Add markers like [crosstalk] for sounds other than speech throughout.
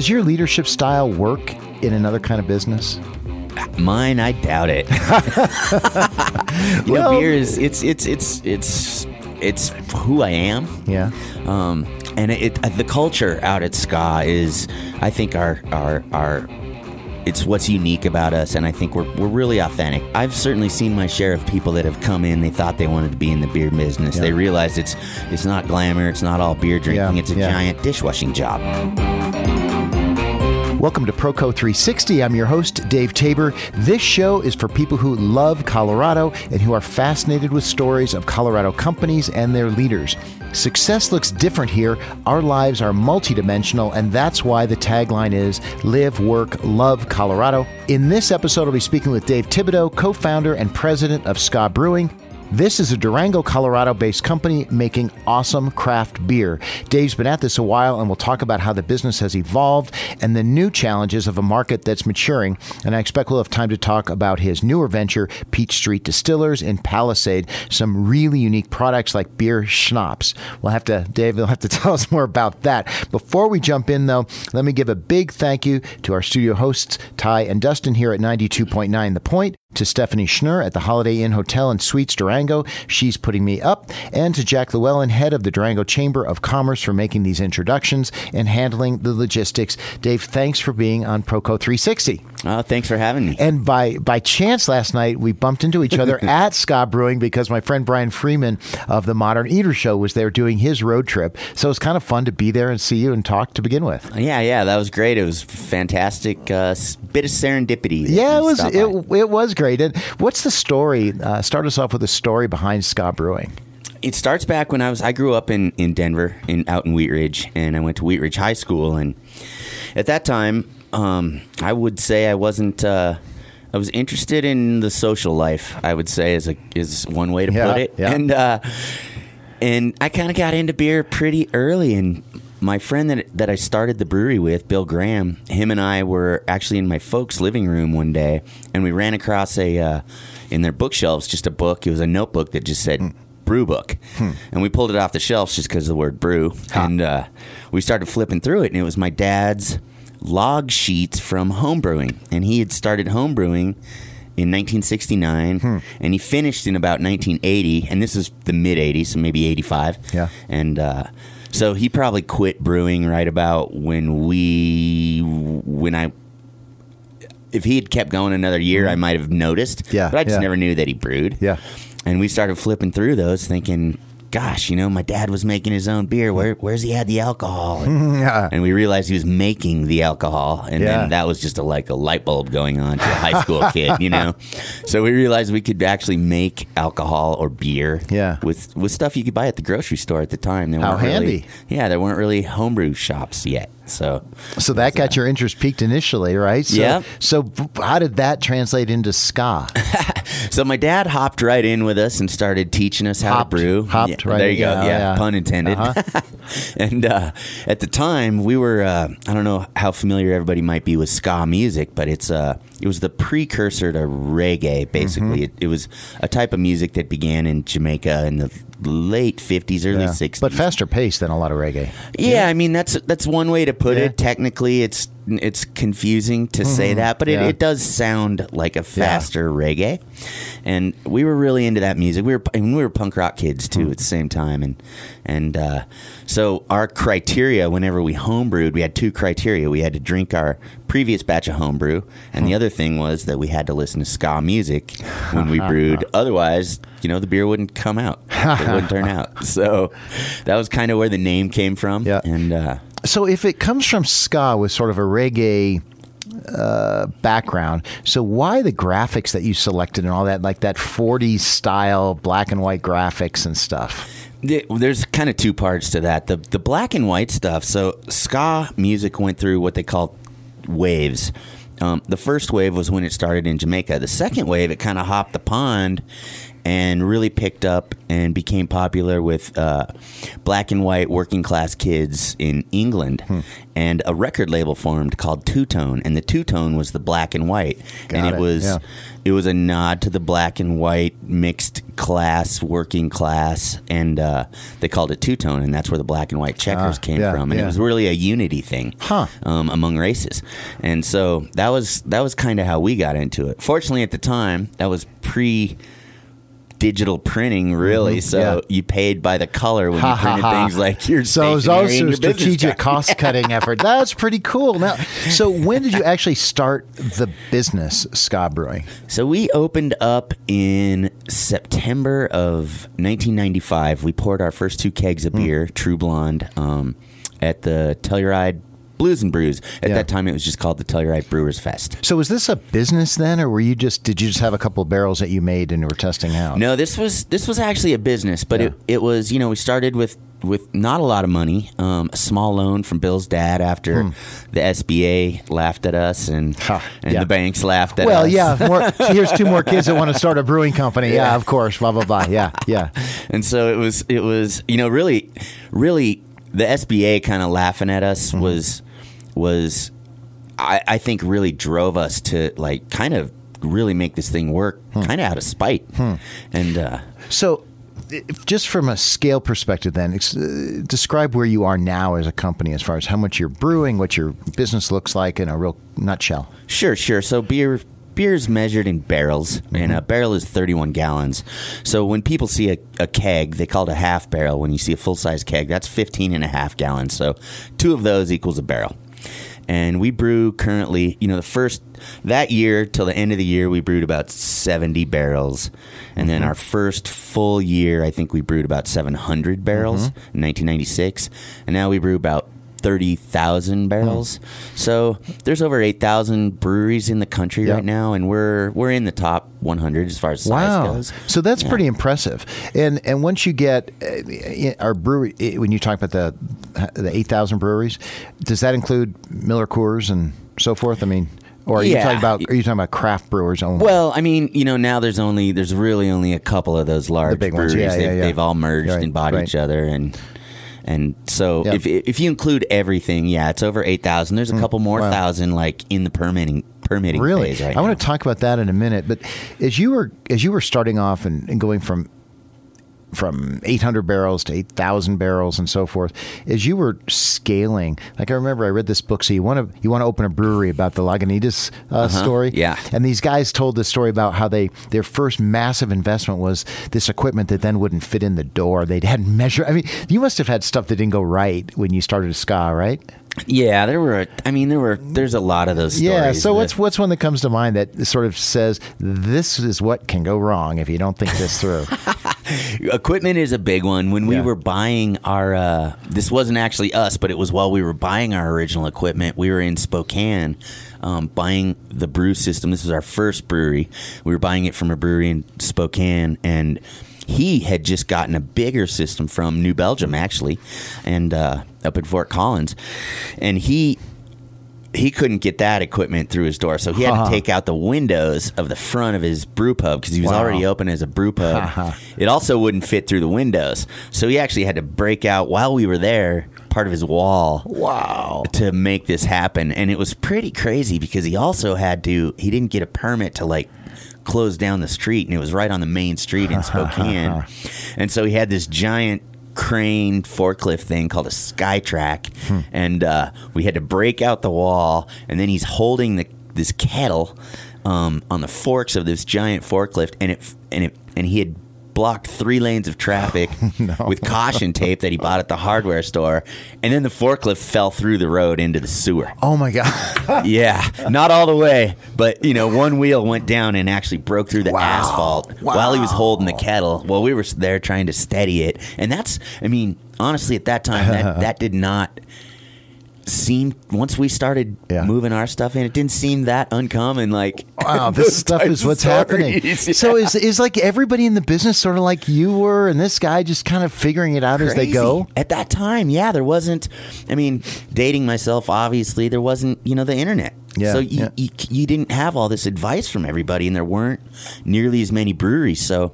Does your leadership style work in another kind of business? Mine, I doubt it. [laughs] [laughs] you Well- know, beer is it's it's it's it's it's who I am. Yeah. Um, and it, it the culture out at Ska is, I think, our our our. It's what's unique about us, and I think we're, we're really authentic. I've certainly seen my share of people that have come in. They thought they wanted to be in the beer business. Yeah. They realized it's it's not glamour. It's not all beer drinking. Yeah, It's a yeah. giant dishwashing job. Welcome to Proco 360. I'm your host, Dave Tabor. This show is for people who love Colorado and who are fascinated with stories of Colorado companies and their leaders. Success looks different here. Our lives are multidimensional, and that's why the tagline is Live, Work, Love Colorado. In this episode, I'll be speaking with Dave Thibodeau, co founder and president of Ska Brewing. This is a Durango, Colorado based company making awesome craft beer. Dave's been at this a while and we'll talk about how the business has evolved and the new challenges of a market that's maturing. And I expect we'll have time to talk about his newer venture, Peach Street Distillers in Palisade, some really unique products like beer schnapps. We'll have to, Dave, you'll have to [laughs] tell us more about that. Before we jump in, though, let me give a big thank you to our studio hosts, Ty and Dustin here at 92.9 The Point to Stephanie Schnur at the Holiday Inn Hotel and Suites Durango. She's putting me up. And to Jack Llewellyn, head of the Durango Chamber of Commerce, for making these introductions and handling the logistics. Dave, thanks for being on Proco 360. Oh, thanks for having me. And by by chance last night, we bumped into each other [laughs] at Ska Brewing because my friend Brian Freeman of the Modern Eater Show was there doing his road trip. So it was kind of fun to be there and see you and talk to begin with. Yeah, yeah, that was great. It was fantastic. Uh, bit of serendipity. Yeah, it was it, it was great. And what's the story? Uh, start us off with the story behind Ska Brewing. It starts back when I was. I grew up in in Denver, in out in Wheat Ridge, and I went to Wheat Ridge High School. And at that time, um, I would say I wasn't. Uh, I was interested in the social life. I would say is a is one way to Yeah, put it. yeah. And uh, and I kind of got into beer pretty early. And my friend that that I started the brewery with, Bill Graham, him and I were actually in my folks' living room one day, and we ran across a uh, in their bookshelves just a book. It was a notebook that just said. Brew book, and we pulled it off the shelves just because of the word brew, and uh, we started flipping through it, and it was my dad's log sheets from homebrewing, and he had started homebrewing in 1969, and he finished in about 1980, and this is the mid 80s, so maybe 85. Yeah. And uh, so he probably quit brewing right about when we, when I, if he had kept going another year, I might have noticed. Mm-hmm. Yeah, But I just yeah. never knew that he brewed. Yeah. And we started flipping through those, thinking, gosh, you know, my dad was making his own beer. Where, where's he had the alcohol? And, [laughs] Yeah. and we realized he was making the alcohol, and Yeah. then that was just a, like a light bulb going on to a high school kid, you know. [laughs] So we realized we could actually make alcohol or beer, Yeah. with with stuff you could buy at the grocery store at the time. There How weren't really- handy. yeah, there weren't really homebrew shops yet. So So that got your interest peaked initially, right? So, Yeah. So how did that translate into ska? [laughs] So my dad hopped right in with us and started teaching us how Hopped. to brew. Hopped Yeah, right There you go. yeah, Yeah, yeah. pun intended. Uh-huh. [laughs] and uh, at the time, we were. Uh, I don't know how familiar everybody might be with ska music, but it's uh, it was the precursor to reggae. Basically, Mm-hmm. it, it was a type of music that began in Jamaica in the late fifties, early Yeah. sixties. But faster paced than a lot of reggae. Yeah, I mean that's that's one way to put Yeah. it. Technically, it's it's confusing to say that, but it, Mm-hmm. Yeah. it does sound like a faster reggae. And we were really into that music. We were and we were punk rock kids too Mm. at the same time. And and uh, so our criteria, whenever we homebrewed, we had two criteria. We had to drink our previous batch of homebrew, and the other thing was that we had to listen to ska music when we brewed. [laughs] Otherwise, you know, the beer wouldn't come out. It wouldn't turn [laughs] out. So that was kind of where the name came from. Yeah. And uh, So if it comes from ska with sort of a reggae uh, background, so why the graphics that you selected and all that, like that 40s style black and white graphics and stuff? there's kind of two parts to that. The the black and white stuff. So ska music went through what they call waves. Um, the first wave was when it started in Jamaica. The second wave, it kind of hopped the pond and really picked up and became popular with uh, black and white working class kids in England. Hmm. And a record label formed called Two Tone, and the Two Tone was the black and white, and it, it, was yeah. it was a nod to the black and white mixed class, working class, and uh, they called it Two Tone, and that's where the black and white checkers Ah, came yeah, from, and yeah. it was really a unity thing Huh. um, among races, and so that was that was kind of how we got into it. Fortunately, at the time, that was pre. Digital printing, really. So Mm-hmm. yeah. you paid by the color when Ha, you printed ha. things like your So it was also a strategic cost cutting [laughs] effort. That's pretty cool. Now, so when did you actually start the business, Ska Brewing? So we opened up in September of 1995. We poured our first two kegs Hmm. of beer, True Blonde, um, at the Telluride Blues and Brews. At Yeah. that time, it was just called the Telluride Brewers Fest. So was this a business then, or were you just did you just have a couple of barrels that you made and were testing out? No, this was this was actually a business, but Yeah. it, it was you know we started with with not a lot of money, um, a small loan from Bill's dad after the SBA laughed at us and Hmm. Ha, and yeah. the banks laughed at Well, us. Well, yeah. More, [laughs] here's two more kids that want to start a brewing company. Yeah, of course. Blah blah blah. Yeah, yeah. and so it was it was you know really really the SBA kind of laughing at us Mm-hmm. was was I, I think really drove us to like kind of really make this thing work Hmm. kind of out of spite and uh, So, just from a scale perspective, then uh, describe where you are now as a company, as far as how much you're brewing, what your business looks like in a real nutshell. Sure, sure. So beer beer is measured in barrels, Mm-hmm. and a barrel is 31 gallons. So when people see a, a keg, they call it a half barrel. When you see a full size keg, that's 15 and a half gallons. So two of those equals a barrel. And we brew currently, you know, the first that year till the end of the year, we brewed about 70 barrels. And then mm-hmm. our first full year, I think we brewed about 700 barrels mm-hmm. in 1996. And now we brew about 30,000 barrels. So there's over 8,000 breweries in the country Yeah. right now, and we're we're in the top 100 as far as size Wow. goes. So that's Yeah. pretty impressive. And and once you get uh, our brewery, uh, when you talk about the the eight thousand breweries, does that include Miller Coors and so forth? I mean, or are you Yeah. talking about are you talking about craft brewers only? Well, I mean, you know, now there's only there's really only a couple of those large big ones. breweries. Yeah, they've, yeah. they've all merged Right, and bought right. each other, and and so if if you include everything, yeah, it's over eight thousand. There's a couple more Mm, wow. thousand like in the permitting permitting really, phase right I now. want to talk about that in a minute. But as you were as you were starting off and, and going from from 800 barrels to 8,000 barrels and so forth. As you were scaling, like I remember, I read this book. So you want to you want to open a brewery about the Lagunitas uh, story, Uh-huh. yeah. And these guys told this story about how they their first massive investment was this equipment that then wouldn't fit in the door. They hadn't measured. I mean, you must have had stuff that didn't go right when you started a ska, right? Yeah, there were. I mean, there were. There's a lot of those. Stories Yeah. So that- what's what's one that comes to mind that sort of says this is what can go wrong if you don't think this through? [laughs] Equipment is a big one. When we Yeah. were buying our, uh, this wasn't actually us, but it was while we were buying our original equipment. We were in Spokane, um, buying the brew system. This was our first brewery. We were buying it from a brewery in Spokane, and he had just gotten a bigger system from New Belgium, actually, and uh, up in Fort Collins, and he he couldn't get that equipment through his door, so he had Huh. to take out the windows of the front of his brew pub because he was Wow. already open as a brew pub. [laughs] it also wouldn't fit through the windows, so he actually had to break out while we were there part of his wall wow. to make this happen, and it was pretty crazy because he also had to. He didn't get a permit to like close down the street, and it was right on the main street in Spokane, [laughs] and so he had this giant crane forklift thing called a SkyTrak, and uh, we had to break out the wall, and then he's holding the this kettle um, on the forks of this giant forklift, and it and it and he had blocked three lanes of traffic [laughs] with caution tape that he bought at the hardware store, and then the forklift fell through the road into the sewer. Oh my god. [laughs] Yeah, not all the way, but you know, one wheel went down and actually broke through the Wow. asphalt while he was holding the kettle. While we were there trying to steady it, and that's, I mean, honestly, at that time, that [laughs] that did not seemed once we started Yeah. moving our stuff in, it didn't seem that uncommon. Like Wow, [laughs] this stuff is what's happening. stories. So is is like everybody in the business sort of like you were, and this guy just kind of figuring it out as they go. At that time, yeah, there wasn't. I mean, dating myself, obviously, there wasn't. You know, the internet. Yeah, So you, yeah. you you didn't have all this advice from everybody, and there weren't nearly as many breweries. So,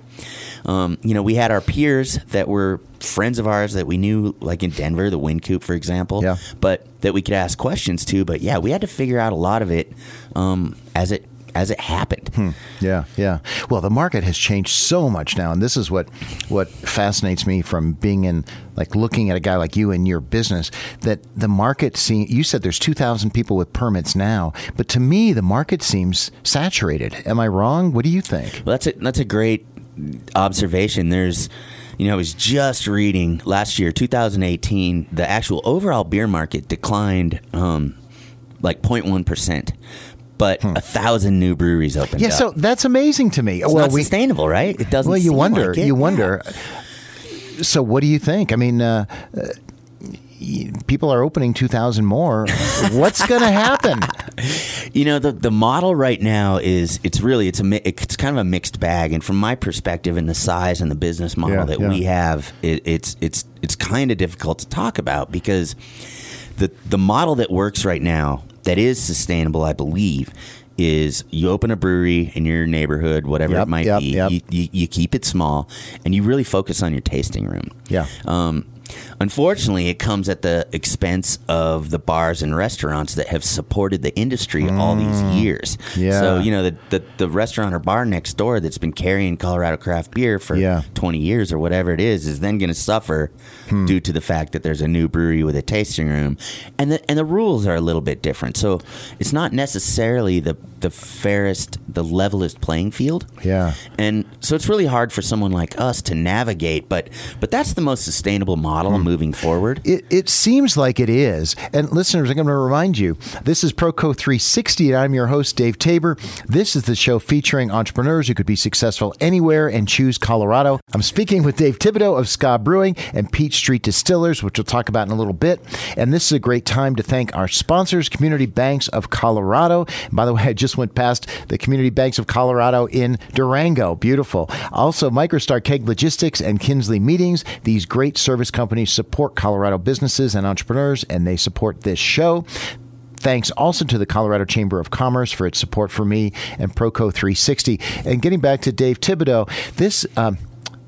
um, you know, we had our peers that were friends of ours that we knew, like in Denver, the Wynkoop, for example. Yeah. But that we could ask questions to. But yeah, we had to figure out a lot of it um, as it as it happened. Hmm. Yeah, yeah. Well, the market has changed so much now, and this is what what fascinates me from being in like looking at a guy like you in your business. That the market seems. You said there's two thousand people with permits now, but to me, the market seems saturated. Am I wrong? What do you think? Well, that's a that's a great observation. There's, you know, I was just reading last year, 2018, the actual overall beer market declined um, like 0.1 percent, but a thousand new breweries opened. Hmm. Yeah, up. so that's amazing to me. it's well, not sustainable, right? It doesn't. Well, you wonder. like. You Yeah. wonder. So, what do you think? I mean, uh, people are opening two thousand more. What's going to happen? [laughs] You know, the the model right now is it's really it's a it's kind of a mixed bag, and from my perspective and the size and the business model Yeah, that yeah. we have, it, it's it's it's kind of difficult to talk about because the the model that works right now that is sustainable, I believe. Is you open a brewery in your neighborhood, whatever Yep, it might yep, be, yep. You, you, you keep it small, and you really focus on your tasting room. Yeah. Um, unfortunately, it comes at the expense of the bars and restaurants that have supported the industry all these years. Mm. Yeah. So you know the, the the restaurant or bar next door that's been carrying Colorado craft beer for Yeah. twenty years or whatever it is is then going to suffer Hmm. due to the fact that there's a new brewery with a tasting room, and the and the rules are a little bit different. So it's not necessarily the the fairest, the levelest playing field. Yeah. And so it's really hard for someone like us to navigate, but but that's the most sustainable model Hmm. Moving forward. It, it seems like it is. And listeners, I'm going to remind you this is Proco 360, and I'm your host, Dave Tabor. This is the show featuring entrepreneurs who could be successful anywhere and choose Colorado. I'm speaking with Dave Thibodeau of Ska Brewing and Peach Street Distillers, which we'll talk about in a little bit. And this is a great time to thank our sponsors, Community Banks of Colorado. And by the way, I just went past the Community Banks of Colorado in Durango. Beautiful. Also, Microstar Keg Logistics and Kinsley Meetings. These great service companies support Colorado businesses and entrepreneurs, and they support this show. Thanks also to the Colorado Chamber of Commerce for its support for me and Proco 360. And getting back to Dave Thibodeau, this um,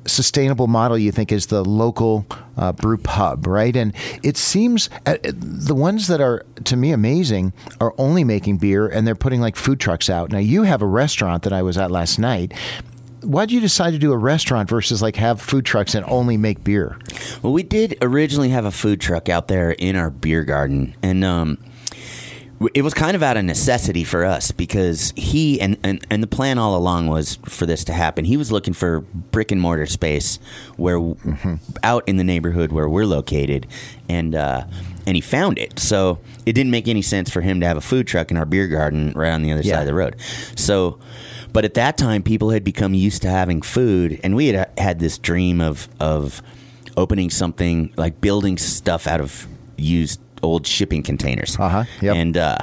sustainable model you think is the local uh, brew pub, right? And it seems uh, the ones that are to me amazing are only making beer and they're putting like food trucks out. Now you have a restaurant that I was at last night. Why'd you decide to do a restaurant versus like have food trucks and only make beer? Well, we did originally have a food truck out there in our beer garden, and um, it was kind of out of necessity for us because he and, and and the plan all along was for this to happen. He was looking for brick and mortar space where out in the neighborhood where we're located, and uh, and he found it. So it didn't make any sense for him to have a food truck in our beer garden right on the other Yeah. side of the road. So. But at that time, people had become used to having food, and we had had this dream of of opening something like building stuff out of used old shipping containers. Uh-huh, yep. And uh,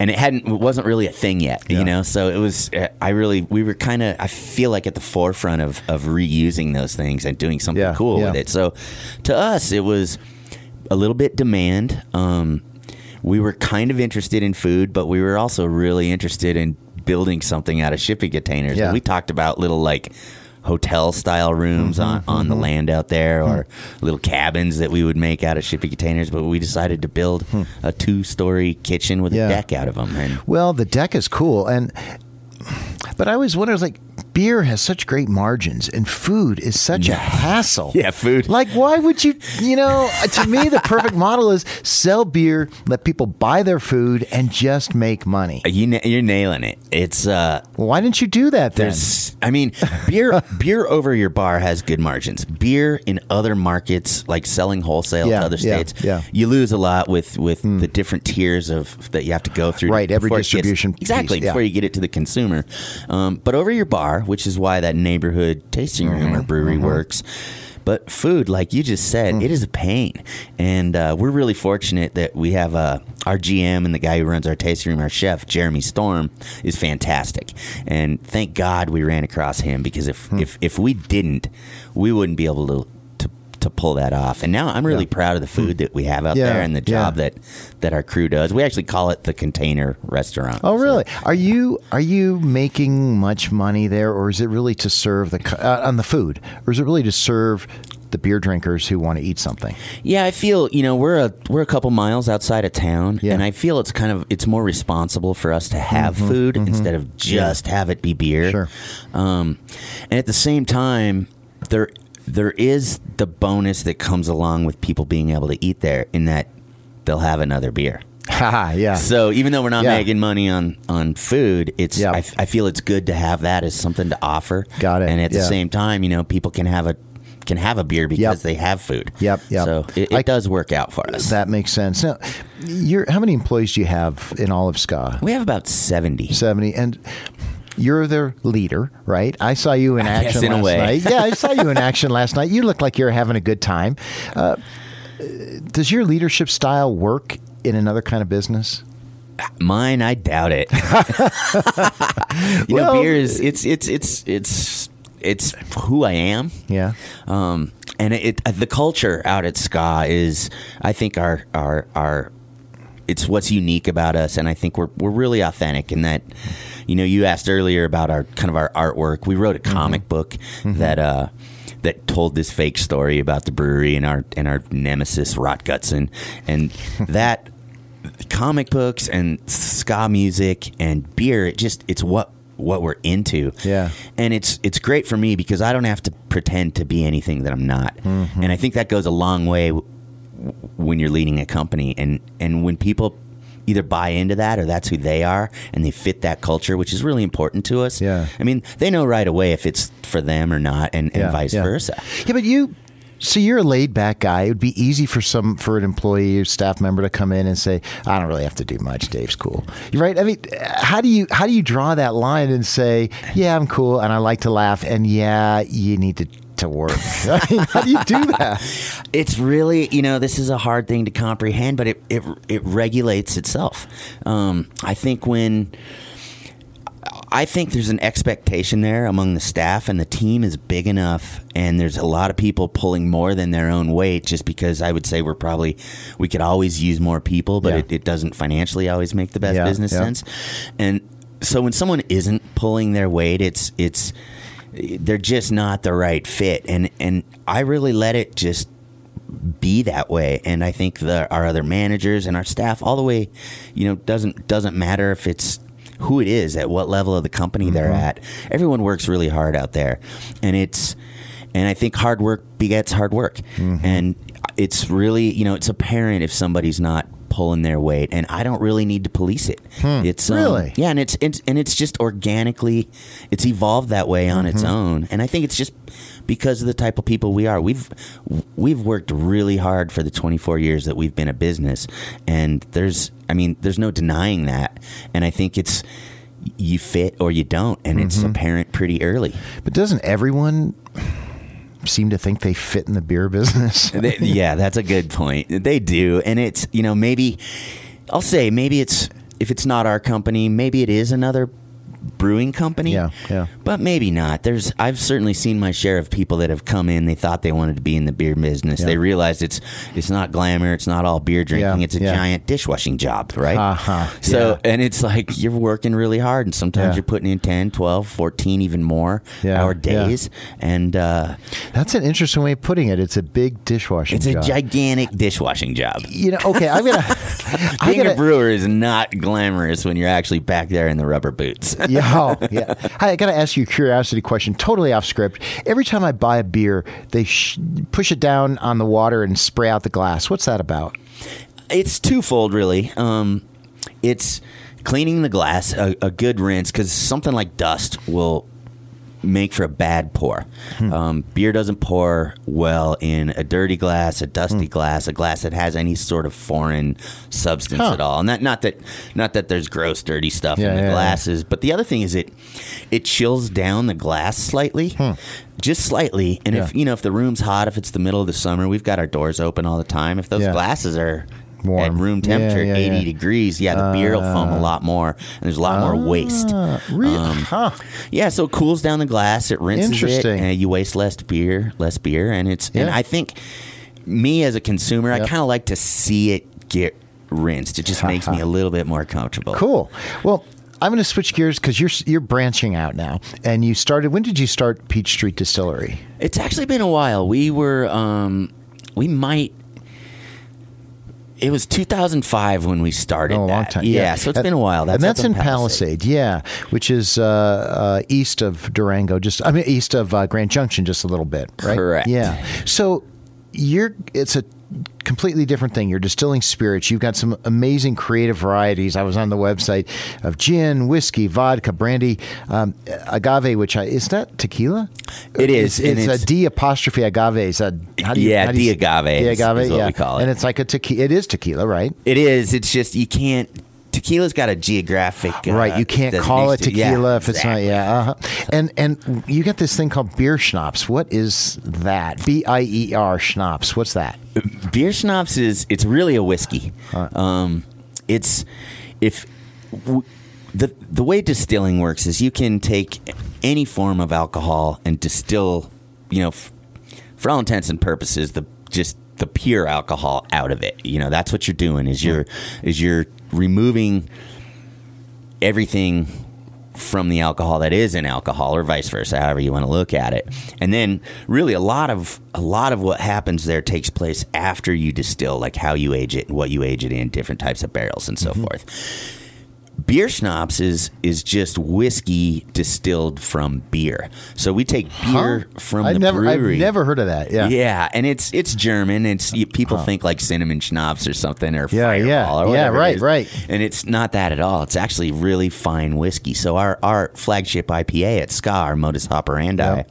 and it hadn't it wasn't really a thing yet, Yeah. you know. So it was. uh, I really we were kind of I feel like at the forefront of of reusing those things and doing something Yeah, cool yeah. with it. So to us, it was a little bit demand. Um, we were kind of interested in food, but we were also really interested in building something out of shipping containers. Yeah. And we talked about little like hotel style rooms on, Mm-hmm, on the land out there or little cabins that we would make out of shipping containers. But we decided to build a two story kitchen with Hmm. Yeah. a deck out of them. And Well, the deck is cool, and but I always wonder, like, beer has such great margins, and food is such a [laughs] hassle. Yeah, food. Like, why would you? You know, to me, the perfect model is sell beer, let people buy their food, and just make money. You, you're nailing it. It's, uh, why didn't you do that then? There's, I mean, beer [laughs] beer over your bar has good margins. Beer in other markets, like selling wholesale Yeah, to other states, yeah. Hmm. you lose a lot with with the different tiers of that you have to go through. Right, every it gets- distribution exactly piece, yeah. before you get it to the consumer. Um, but over your bar, which is why that neighborhood tasting room Mm-hmm, or brewery works. But food, like you just said, it is a pain, and uh, we're really fortunate that we have uh, our GM and the guy who runs our tasting room, our chef Jeremy Storm, is fantastic, and thank God we ran across him because if if if we didn't, we wouldn't be able to. To pull that off, and now I'm really Yeah. proud of the food that we have out Yeah, there and the job yeah. that that our crew does. We actually call it the container restaurant. Oh, So- really? Are you are you making much money there, or is it really to serve the uh, on the food, or is it really to serve the beer drinkers who want to eat something? Yeah, I feel you know we're a we're a couple miles outside of town, Yeah. and I feel it's kind of it's more responsible for us to have food instead of just have it be beer. Sure. Um, and at the same time, there there is the bonus that comes along with people being able to eat there, in that they'll have another beer. [laughs] Yeah. So even though we're not Yeah. making money on on food, it's Yeah. I, f- I feel it's good to have that as something to offer. Got it, And at yeah. the same time, you know, people can have a can have a beer because Yep. they have food. Yep, yep. So it, it I- does work out for us. that makes sense. Now, you're, how many employees do you have in all of Ska? we have about seventy. 70 and you're their leader right i saw you in action in a last way. night yeah i saw you in [laughs] action last night you look like you're having a good time uh, does your leadership style work in another kind of business Mine, I doubt it. [laughs] you Well- know, beer is it's it's it's it's it's who I am. yeah Um, and it, it the culture out at Ska is, I think, our our our it's what's unique about us, and I think we're we're really authentic in that. You know, you asked earlier about our kind of our artwork. We wrote a mm-hmm. comic book mm-hmm. that uh, that told this fake story about the brewery and our and our nemesis Rot Gutson, and [laughs] that comic books and ska music and beer. It just it's what what we're into. Yeah. and it's it's great for me because I don't have to pretend to be anything that I'm not, mm-hmm. and I think that goes a long way w- when you're leading a company and and when people either buy into that or that's who they are and they fit that culture which is really important to us Yeah. i mean they know right away if it's for them or not and, and yeah, vice yeah. versa yeah but you so you're a laid back guy. It would be easy for some for an employee or staff member to come in and say, "I don't really have to do much. Dave's cool." You're right. I mean, how do you how do you draw that line and say, "Yeah, I'm cool and I like to laugh," and yeah, you need to to work. I [laughs] mean, how do you do that? [laughs] it's really you know this is a hard thing to comprehend but it it, it regulates itself um, i think when I think there's an expectation there among the staff, and the team is big enough, and there's a lot of people pulling more than their own weight. Just because I would say we're probably we could always use more people, but Yeah. it, it doesn't financially always make the best Yeah, business yeah. sense. And so when someone isn't pulling their weight, it's it's they're just not the right fit, and and I really let it just be that way. And i think the, our other managers and our staff all the way you know doesn't doesn't matter if it's who it is at what level of the company they're mm-hmm. at. Everyone works really hard out there. And it's and i think hard work begets hard work. Mm-hmm. And it's really you know it's apparent if somebody's not pulling their weight and i don't really need to police it. Hmm. It's um, Really? yeah and it's, it's and it's just organically it's evolved that way on its mm-hmm. own. And i think it's just because of the type of people we are. We've we've worked really hard for the 24 years that we've been a business and there's i mean there's no denying that. And i think it's you fit or you don't and it's mm-hmm. apparent pretty early. But doesn't everyone seem to think they fit in the beer [laughs] business? [laughs] They- yeah, that's a good point. They do, and it's you know maybe I'll say maybe it's if it's not our company, maybe it is another brewing company. Yeah, yeah. But maybe not. There's I've certainly seen my share of people that have come in. They thought they wanted to be in the beer business. Yeah. They realized it's it's not glamour. It's not all beer drinking. Yeah, It's a yeah. giant dishwashing job, right? Uh-huh, So and it's like you're working really hard, and sometimes you're putting in 10, 12, 14, even more hour days, and. uh That's an interesting way of putting it. It's a big dishwashing it's a gigantic dishwashing job. you know, okay, I'm gonna. [laughs] I Being a gotta, brewer is not glamorous when you're actually back there in the rubber boots. [laughs] yeah, [laughs] oh, yeah. Hi, I got to ask you a curiosity question, totally off script. Every time I buy a beer, they sh- push it down on the water and spray out the glass. What's that about? it's twofold, really. Um, it's cleaning the glass, a, a good rinse, because something like dust will make for a bad pour. Um, beer doesn't pour well in a dirty glass, a dusty glass, a glass that has any sort of foreign substance Huh. at all. And that not that not that there's gross, dirty stuff Yeah, in the yeah, yeah. glasses, but the other thing is it it chills down the glass slightly. Just slightly, and if Hmm. You know if the room's hot, if it's the middle of the summer, we've got our doors open all the time. If those Yeah. glasses are Warm. at room temperature, yeah, eighty yeah. degrees, yeah, the beer will foam a lot more, and there's a lot more waste. Uh, re- Um, huh. Yeah, so it cools down the glass. It rinses Interesting. it, and you waste less beer, less beer, and it's. And I think me as a consumer, I kind of like to see it get rinsed. It just makes me a little bit more comfortable. Cool. Well, I'm going to switch gears because you're you're branching out now, and you started. When did you start Peach Street Distillery? It's actually been a while. We were, um, we might. It was 2005 when we started. Oh, a long that. time. Yeah, so it's That- been a while. That's and that's in Palisade. yeah, which is uh, uh, east of Durango. Just I mean, east of uh, Grand Junction, just a little bit, right? Correct. Yeah. So you're it's a completely different thing. You're distilling spirits. You've got some amazing creative varieties. I was on the website of gin, whiskey, vodka, brandy, um, agave. Which I, is that tequila? It is, It's, it's it's- a D apostrophe agave. Is that how do you? Yeah, how do you- de agave is- agave. is what yeah, we call it. And it's like a tequila. It is tequila, right? It is. It's just you can't. Tequila's got a geographic. Uh, right, you can't call it tequila Yeah, if it's exactly. not. Yeah, uh-huh. and and you got this thing called beer schnapps. What is that? B I E R schnapps. What's that? beer schnapps is it's really a whiskey. Um, it's if w- the the way distilling works is you can take any form of alcohol and distill, you know, f- for all intents and purposes, the just the pure alcohol out of it. You know, that's what you're doing is you're is you're removing everything from the alcohol that is in alcohol or vice versa however you want to look at it and then really a lot of a lot of what happens there takes place after you distill like how you age it and what you age it in different types of barrels and so Mm-hmm. forth beer schnapps is is just whiskey distilled from beer so we take beer Huh? from I the never, brewery I've never heard of that. Yeah. yeah, and it's it's German. It's people think like cinnamon schnapps or something or Yeah, yeah. Or Yeah, right, right. And it's not that at all. It's actually really fine whiskey. So our our flagship IPA at Ska, our Modus Operandi, Yeah.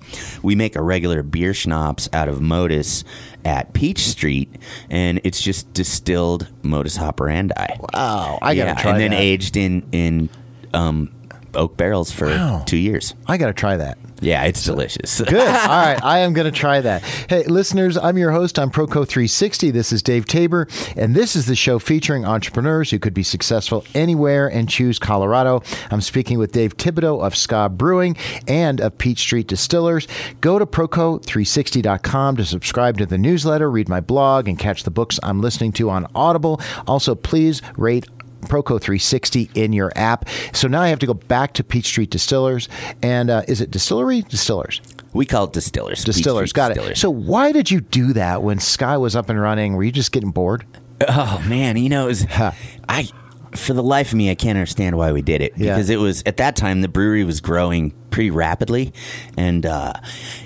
we make a regular beer schnapps out of Modus at Peach Street, and it's just distilled Modus Operandi. Wow, I gotta yeah, try and then that. aged in in um, oak barrels for Wow. two years. I got to try that. Yeah, it's delicious. Good. [laughs] All right. I am going to try that. Hey, listeners, I'm your host on Proco 360. This is Dave Tabor, and this is the show featuring entrepreneurs who could be successful anywhere and choose Colorado. I'm speaking with Dave Thibodeau of Ska Brewing and of Peach Street Distillers. Go to Proco360.com to subscribe to the newsletter, read my blog, and catch the books I'm listening to on Audible. Also, please rate Proco 360 in your app. So now I have to go back to Peach Street Distillers. And uh, is it distillery? Distillers. we call it distillers. Distillers. Got it. So why did you do that when Ska was up and running? Were you just getting bored? Oh man, you know, it was, [laughs] Huh. I for the life of me, I can't understand why we did it Yeah. because it was at that time the brewery was growing pretty rapidly, and uh,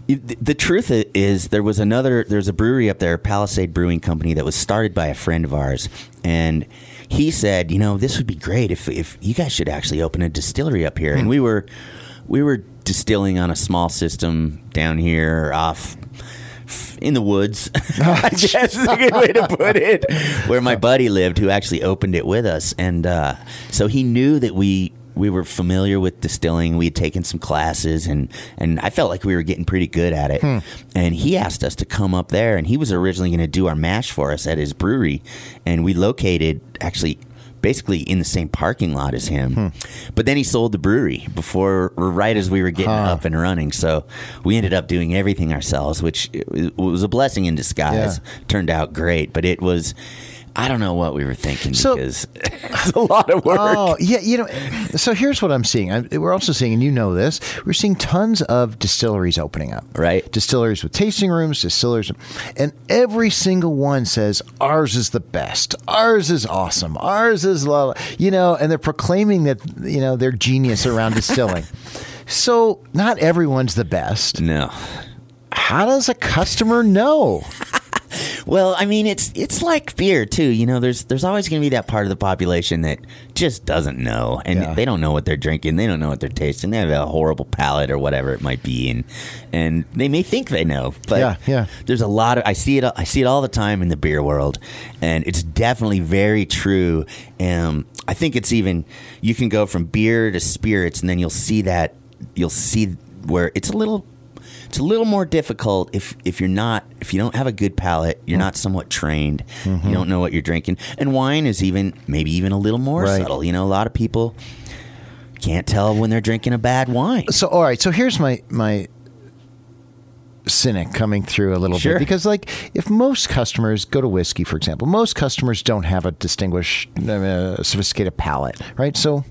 it- the truth is there was another there's a brewery up there, Palisade Brewing Company, that was started by a friend of ours, and he said, you know, this would be great if if you guys should actually open a distillery up here, and we were we were distilling on a small system down here off in the woods. [laughs] I guess is a good way to put it. Where my [laughs] buddy lived, who actually opened it with us, and uh, so he knew that we we were familiar with distilling. We had taken some classes, and and I felt like we were getting pretty good at it. Hmm. And he asked us to come up there, and he was originally going to do our mash for us at his brewery, and we located actually. Basically in the same parking lot as him, hmm. but then he sold the brewery before, right as we were getting Huh. up and running. So we ended up doing everything ourselves, which was a blessing in disguise. Turned out great, but it was. I don't know what we were thinking So- because [laughs] it's a lot of work. Oh, yeah. You know, so here's what I'm seeing. I, we're also seeing, and you know this, we're seeing tons of distilleries opening up. Right. Distilleries with tasting rooms, distillers, and every single one says ours is the best. Ours is awesome. Ours is love. You know, and they're proclaiming that you know they're genius around distilling. [laughs] So not everyone's the best. No. How does a customer know? [laughs] Well, I mean, it's it's like beer too. You know, there's there's always going to be that part of the population that just doesn't know, and Yeah. they don't know what they're drinking. They don't know what they're tasting. They have a horrible palate or whatever it might be, and and they may think they know, but Yeah, yeah. there's a lot of I see it. I see it all the time in the beer world, and it's definitely very true. Um, I think it's even you can go from beer to spirits, and then you'll see that you'll see where it's a little it's a little more difficult if if you're not if you don't have a good palate, you're not somewhat trained, Mm-hmm. you don't know what you're drinking, and wine is even maybe even a little more Right. subtle. You know, a lot of people can't tell when they're drinking a bad wine. So all right, so here's my my cynic coming through a little Sure. bit because like if most customers go to whiskey for example most customers don't have a distinguished uh, sophisticated palate right so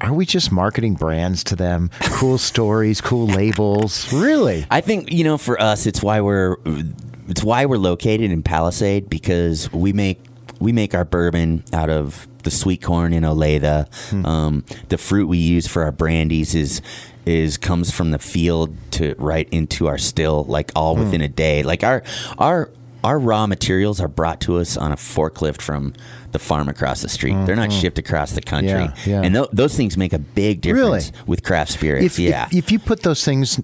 are we just marketing brands to them? Cool [laughs] stories cool labels? Really? I think you know for us, it's why we're it's why we're located in Palisade because we make we make our bourbon out of the sweet corn in Olathe. Um, the fruit we use for our brandies is is comes from the field to right into our still, like all within a day. Like our our our raw materials are brought to us on a forklift from the farm across the street. They're not shipped across the country, Yeah, yeah. and th- those things make a big difference Really? with craft spirits. if, yeah, if, if you put those things,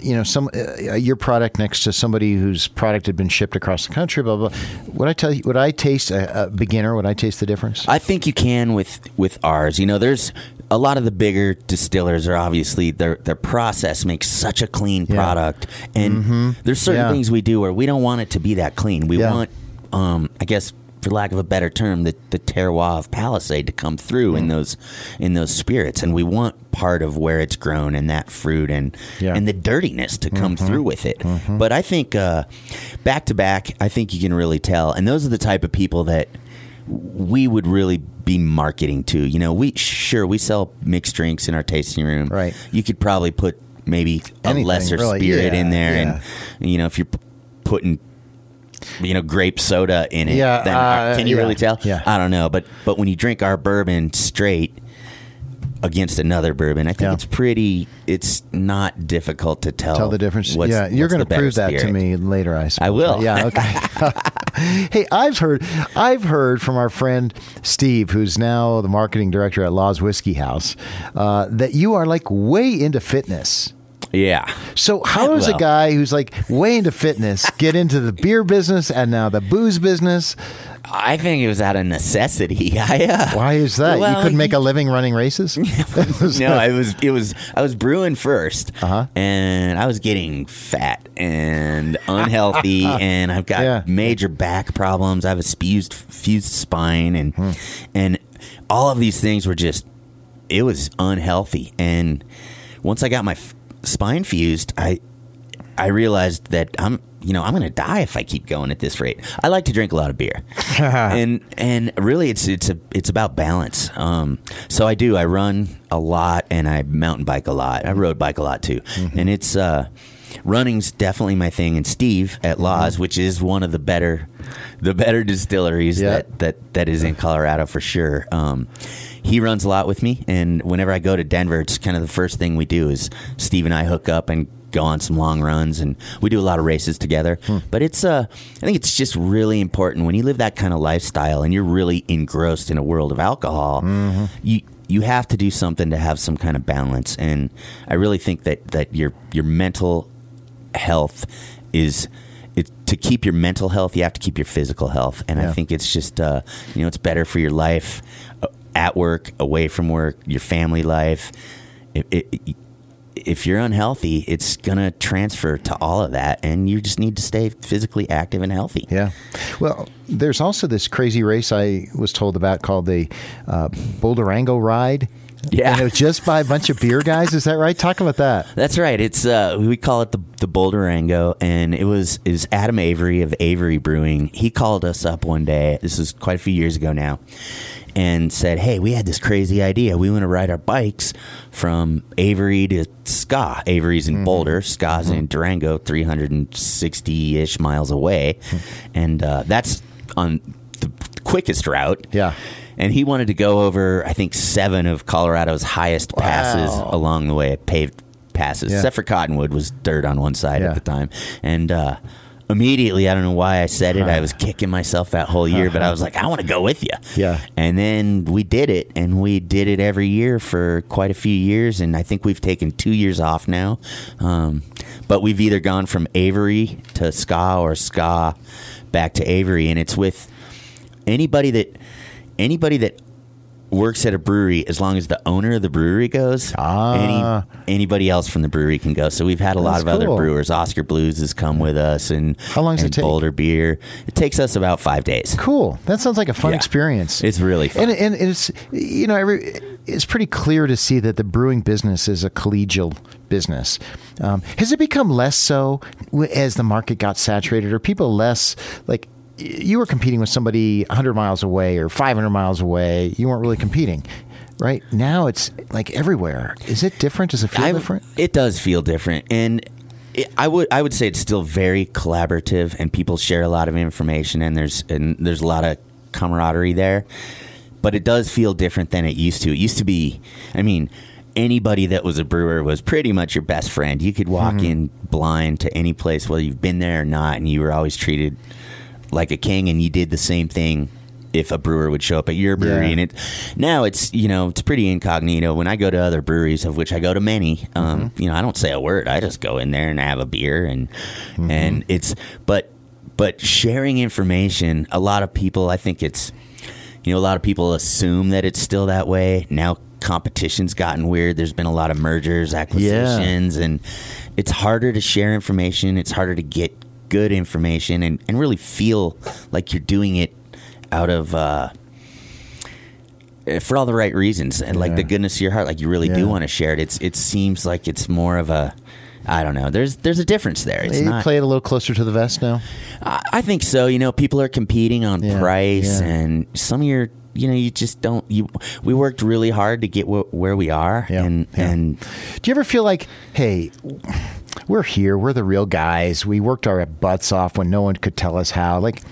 you know, some uh, your product next to somebody whose product had been shipped across the country, blah blah. Would I tell you? Would I taste a, a beginner? Would I taste the difference? I think you can with with ours. You know, there's a lot of the bigger distillers are obviously their their process makes such a clean Yeah. product, and there's certain Yeah. things we do where we don't want it to be that clean. We Yeah. want, um, I guess, for lack of a better term, the, the terroir of Palisade to come through Mm. in those in those spirits, and we want part of where it's grown and that fruit and Yeah. and the dirtiness to come through with it. But I think uh, back to back, I think you can really tell, and those are the type of people that we would really be marketing to. You know, we sure we sell mixed drinks in our tasting room. Right. You could probably put maybe a lesser really. spirit Yeah, in there, yeah. and you know, if you're putting you know grape soda in it, Yeah, then uh, can you yeah, really tell? yeah. I don't know, but but when you drink our bourbon straight against another bourbon, I think Yeah. it's pretty. It's not difficult to tell. Tell the difference. what's- yeah, you're going to prove that to me later. I suppose. I will. Yeah. Okay. [laughs] [laughs] hey, I've heard. I've heard from our friend Steve, who's now the marketing director at Laws Whiskey House, uh, that you are like way into fitness. Yeah. So how does a guy who's like way into fitness get into the beer business and now the booze business? I think it was out of necessity. [laughs] I, uh, Why is that? you couldn't make a living running races. [laughs] no, [laughs] it was it was I was brewing 1st Uh-huh. and I was getting fat and unhealthy, and I've got Yeah. major back problems. I have a fused fused spine, and Hmm. and all of these things were just it was unhealthy. And once I got my spine fused, I I realized that I'm you know I'm going to die if I keep going at this rate. I like to drink a lot of beer, [laughs] and and really it's it's a it's about balance. Um, so I do I run a lot and I mountain bike a lot. I road bike a lot too, and it's uh, running's definitely my thing. And Steve at Laws, which is one of the better the better distilleries Yeah. that that that is in Colorado for sure. Um, he runs a lot with me, and whenever I go to Denver, it's kind of the first thing we do is Steve and I hook up and go on some long runs, and we do a lot of races together. But it's uh, I think it's just really important when you live that kind of lifestyle and you're really engrossed in a world of alcohol. You you have to do something to have some kind of balance, and I really think that that your your mental health is it, to keep your mental health you have to keep your physical health and Yeah. i think it's just uh, you know it's better for your life uh, at work away from work your family life if, if, if you're unhealthy it's gonna transfer to all of that and you just need to stay physically active and healthy Yeah. Well, there's also this crazy race I was told about called the uh, Boulderango Ride. Yeah. And it was just by a bunch of beer guys. Is that right? Talk about that. That's right. It's uh, we call it the the Boulderango, and it was it was Adam Avery of Avery Brewing. He called us up one day. This is quite a few years ago now, and said, "Hey, we had this crazy idea. We want to ride our bikes from Avery to Ska. Avery's in Boulder, Ska's in Durango, three hundred and sixty ish miles away, and uh, that's on the quickest route. Yeah. And he wanted to go over, I think, seven of Colorado's highest passes Wow. along the way, paved passes. Yeah. Except for Cottonwood was dirt on one side Yeah. at the time, and uh, immediately, I don't know why I said it. I was kicking myself that whole year, but I was like, I want to go with you. Yeah. And then we did it, and we did it every year for quite a few years, and I think we've taken two years off now. Um, but we've either gone from Avery to Ska or Ska back to Avery, and it's with anybody that anybody that works at a brewery as long as the owner of the brewery goes Ah. any anybody else from the brewery can go so we've had a lot That's of other brewers Oskar Blues has come with us and How long does it take? boulder beer it takes us about five days Cool. That sounds like a fun Yeah. experience. it's really fun and, and it's you know every, it's pretty clear to see that the brewing business is a collegial business. Um, has it become less so as the market got saturated? Are people less like you were competing with somebody 100 miles away or 500 miles away? You weren't really competing, right? Now it's like everywhere. Is it different? Does it feel I- different? It does feel different, and it, I would I would say it's still very collaborative, and people share a lot of information, and there's and there's a lot of camaraderie there. But it does feel different than it used to. It used to be, I mean. Anybody that was a brewer was pretty much your best friend. You could walk Mm-hmm. in blind to any place, whether you've been there or not, and you were always treated like a king. And you did the same thing if a brewer would show up at your brewery. Yeah. And it now it's you know it's pretty incognito. When I go to other breweries, of which I go to many, um, Mm-hmm. you know I don't say a word. I just go in there and have a beer, and Mm-hmm. and it's but but sharing information. A lot of people, I think it's you know a lot of people assume that it's still that way now. Competition's gotten weird. There's been a lot of mergers, acquisitions, and it's harder to share information. It's harder to get good information and, and really feel like you're doing it out of uh, eh, for all the right reasons and like Yeah. the goodness of your heart. Like you really Yeah. do want to share it. It's it seems like it's more of a I don't know. There's there's a difference there. It's you not. play it a little closer to the vest now. I, I think so. You know, people are competing on Yeah, price, and some of your you know you just don't you. We worked really hard to get wh- where we are, Yeah, and yeah. and Do you ever feel like, hey, we're here, we're the real guys. We worked our butts off when no one could tell us how. Like,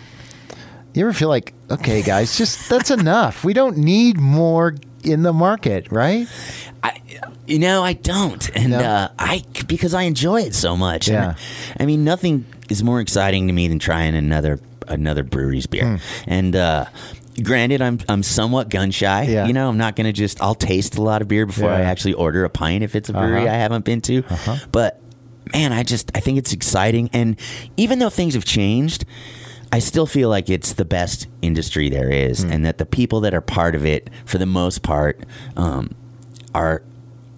you ever feel like, okay, guys, just that's [laughs] enough. We don't need more in the market, right? I, you know, I don't, and No? uh, I because I enjoy it so much. Yeah. I mean, nothing is more exciting to me than trying another another brewery's beer. And uh, granted, I'm I'm somewhat gun shy. Yeah. You know, I'm not going to just I'll taste a lot of beer before I actually order a pint if it's a brewery Uh-huh. I haven't been to. But man, I just I think it's exciting, and even though things have changed. I still feel like it's the best industry there is, and that the people that are part of it, for the most part, um, are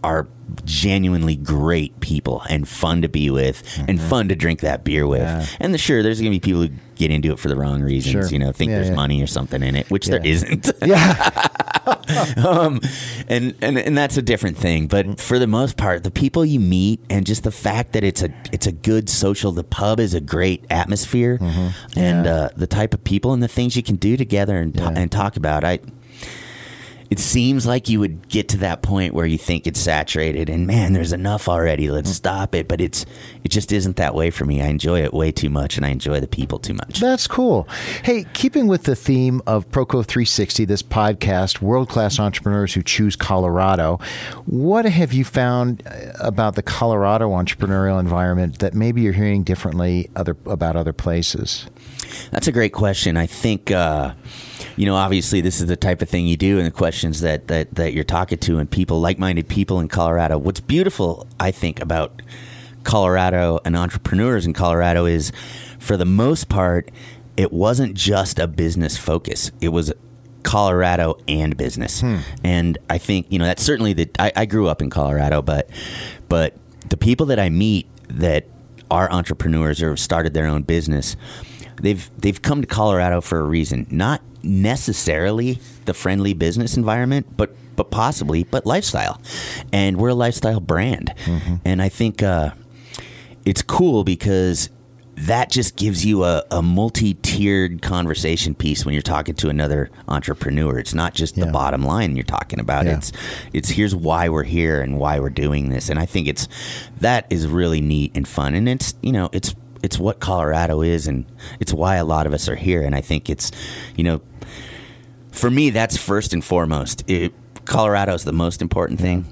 are genuinely great people and fun to be with and fun to drink that beer with. Yeah. And the, sure, there's gonna be people who get into it for the wrong reasons. Sure. You know, think Yeah, there's yeah. money or something in it, which there isn't. [laughs] Yeah. [laughs] um, and, and and that's a different thing. But for the most part, the people you meet and just the fact that it's a it's a good social. The pub is a great atmosphere, and Mm-hmm. Yeah. uh, the type of people and the things you can do together and Yeah. and talk about. I. It seems like you would get to that point where you think it's saturated, and man, there's enough already. Let's stop it. But it's it just isn't that way for me. I enjoy it way too much, and I enjoy the people too much. That's cool. Hey, keeping with the theme of Proco 360, this podcast, world class entrepreneurs who choose Colorado, what have you found uh, about the Colorado entrepreneurial environment that maybe you're hearing differently other about other places? That's a great question. I think, uh, you know, obviously this is the type of thing you do, and the questions that that that you're talking to, and people, like-minded people in Colorado. What's beautiful, I think, about Colorado and entrepreneurs in Colorado is, for the most part, it wasn't just a business focus. It was Colorado and business, hmm. and I think you know that's certainly the. I, I grew up in Colorado, but but the people that I meet that are entrepreneurs or have started their own business, they've they've come to Colorado for a reason. Not necessarily the friendly business environment, but but possibly, but lifestyle. And we're a lifestyle brand, and I think uh, it's cool because that just gives you a, a multi-tiered conversation piece when you're talking to another entrepreneur. It's not just Yeah. the bottom line you're talking about. Yeah. It's it's here's why we're here and why we're doing this. And I think it's that is really neat and fun. And it's you know it's it's what Colorado is, and it's why a lot of us are here. And I think it's you know for me that's first and foremost. It, Colorado is the most important thing.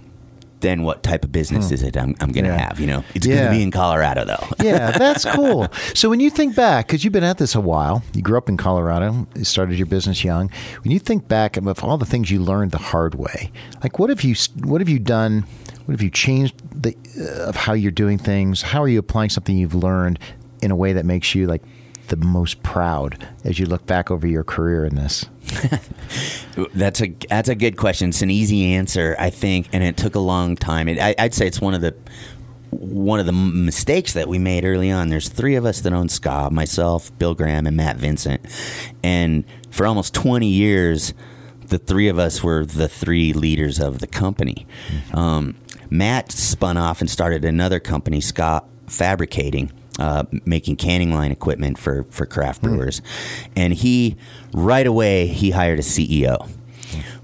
then what type of business is it I'm, I'm going to Hmm. Yeah. have? You know, it's Yeah. going to be in Colorado though. [laughs] yeah, that's cool. So when you think back, because you've been at this a while, you grew up in Colorado, you started your business young. When you think back of all the things you learned the hard way, like what have you what have you done? What have you changed the, uh, of how you're doing things? How are you applying something you've learned in a way that makes you like the most proud as you look back over your career in this? [laughs] That's a that's a good question. It's an easy answer, I think, and it took a long time. It, I, I'd say it's one of the one of the mistakes that we made early on. There's three of us that own Ska: myself, Bill Graham, and Matt Vincent. And for almost 20 years, the three of us were the three leaders of the company. Um, Matt spun off and started another company, Ska Fabricating. Uh, making canning line equipment for, for craft brewers, and he right away he hired a CEO.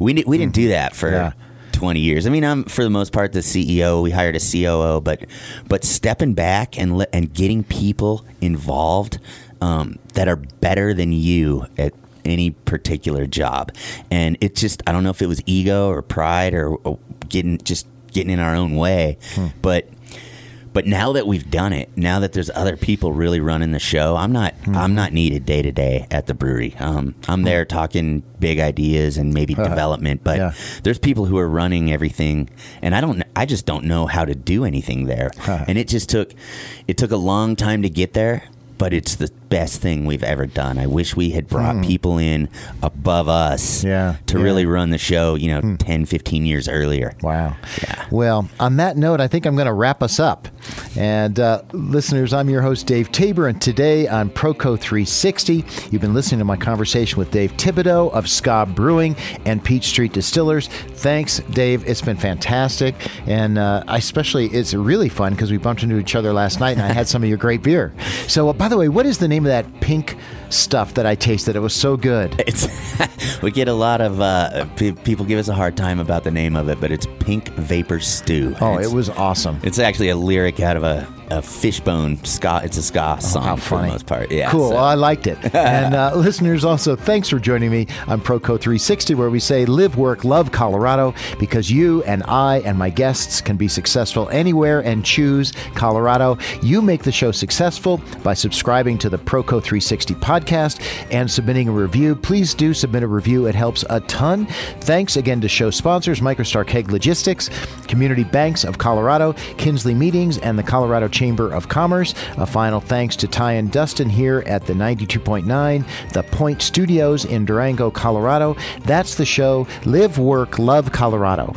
We we didn't do that for Yeah. 20 years. I mean, I'm for the most part the CEO. We hired a COO, but but stepping back and let, and getting people involved um, that are better than you at any particular job, and it just I don't know if it was ego or pride or, or getting just getting in our own way, but. But now that we've done it, now that there's other people really running the show, I'm not I'm mm-hmm. not needed day to day at the brewery. Um, I'm mm-hmm. there talking big ideas and maybe uh, development, but Yeah. there's people who are running everything, and I don't I just don't know how to do anything there. Huh. And it just took it took a long time to get there, but it's the best thing we've ever done. I wish we had brought people in above us. Yeah, to yeah. Really run the show, you know, 10, 15 years earlier. Wow. Yeah. Well, on that note, I think I'm going to wrap us up. And uh, listeners, I'm your host, Dave Tabor, and today on Proco 360, you've been listening to my conversation with Dave Thibodeau of Ska Brewing and Peach Street Distillers. Thanks, Dave. It's been fantastic. And uh, I especially, it's really fun because we bumped into each other last night and I had some of your great beer. So, uh, by the way, what is the name of that pink stuff that I tasted? It was so good. It's [laughs] we get a lot of uh, pe- people give us a hard time about the name of it, but it's Pink Vapor Stew. Oh, It's- it was awesome. It's actually a lyric out of a, a fishbone ska. It's a ska song Oh, How for the most part. Yeah, Cool. so- Well, I liked it. [laughs] and uh, listeners, also, thanks for joining me on Proco 360, where we say live, work, love Colorado because you and I and my guests can be successful anywhere and choose Colorado. You make the show successful by subscribing to the Proco 360 podcast and submitting a review. Please do submit a review, it helps a ton. Thanks again to show sponsors MicroStar Keg Logistics, Community Banks of Colorado, Kinsley Meetings, and the Colorado Chamber of Commerce. A final thanks to Ty and Dustin here at the 92.9 The Point Studios in Durango, Colorado. That's the show Live, Work, Love Colorado.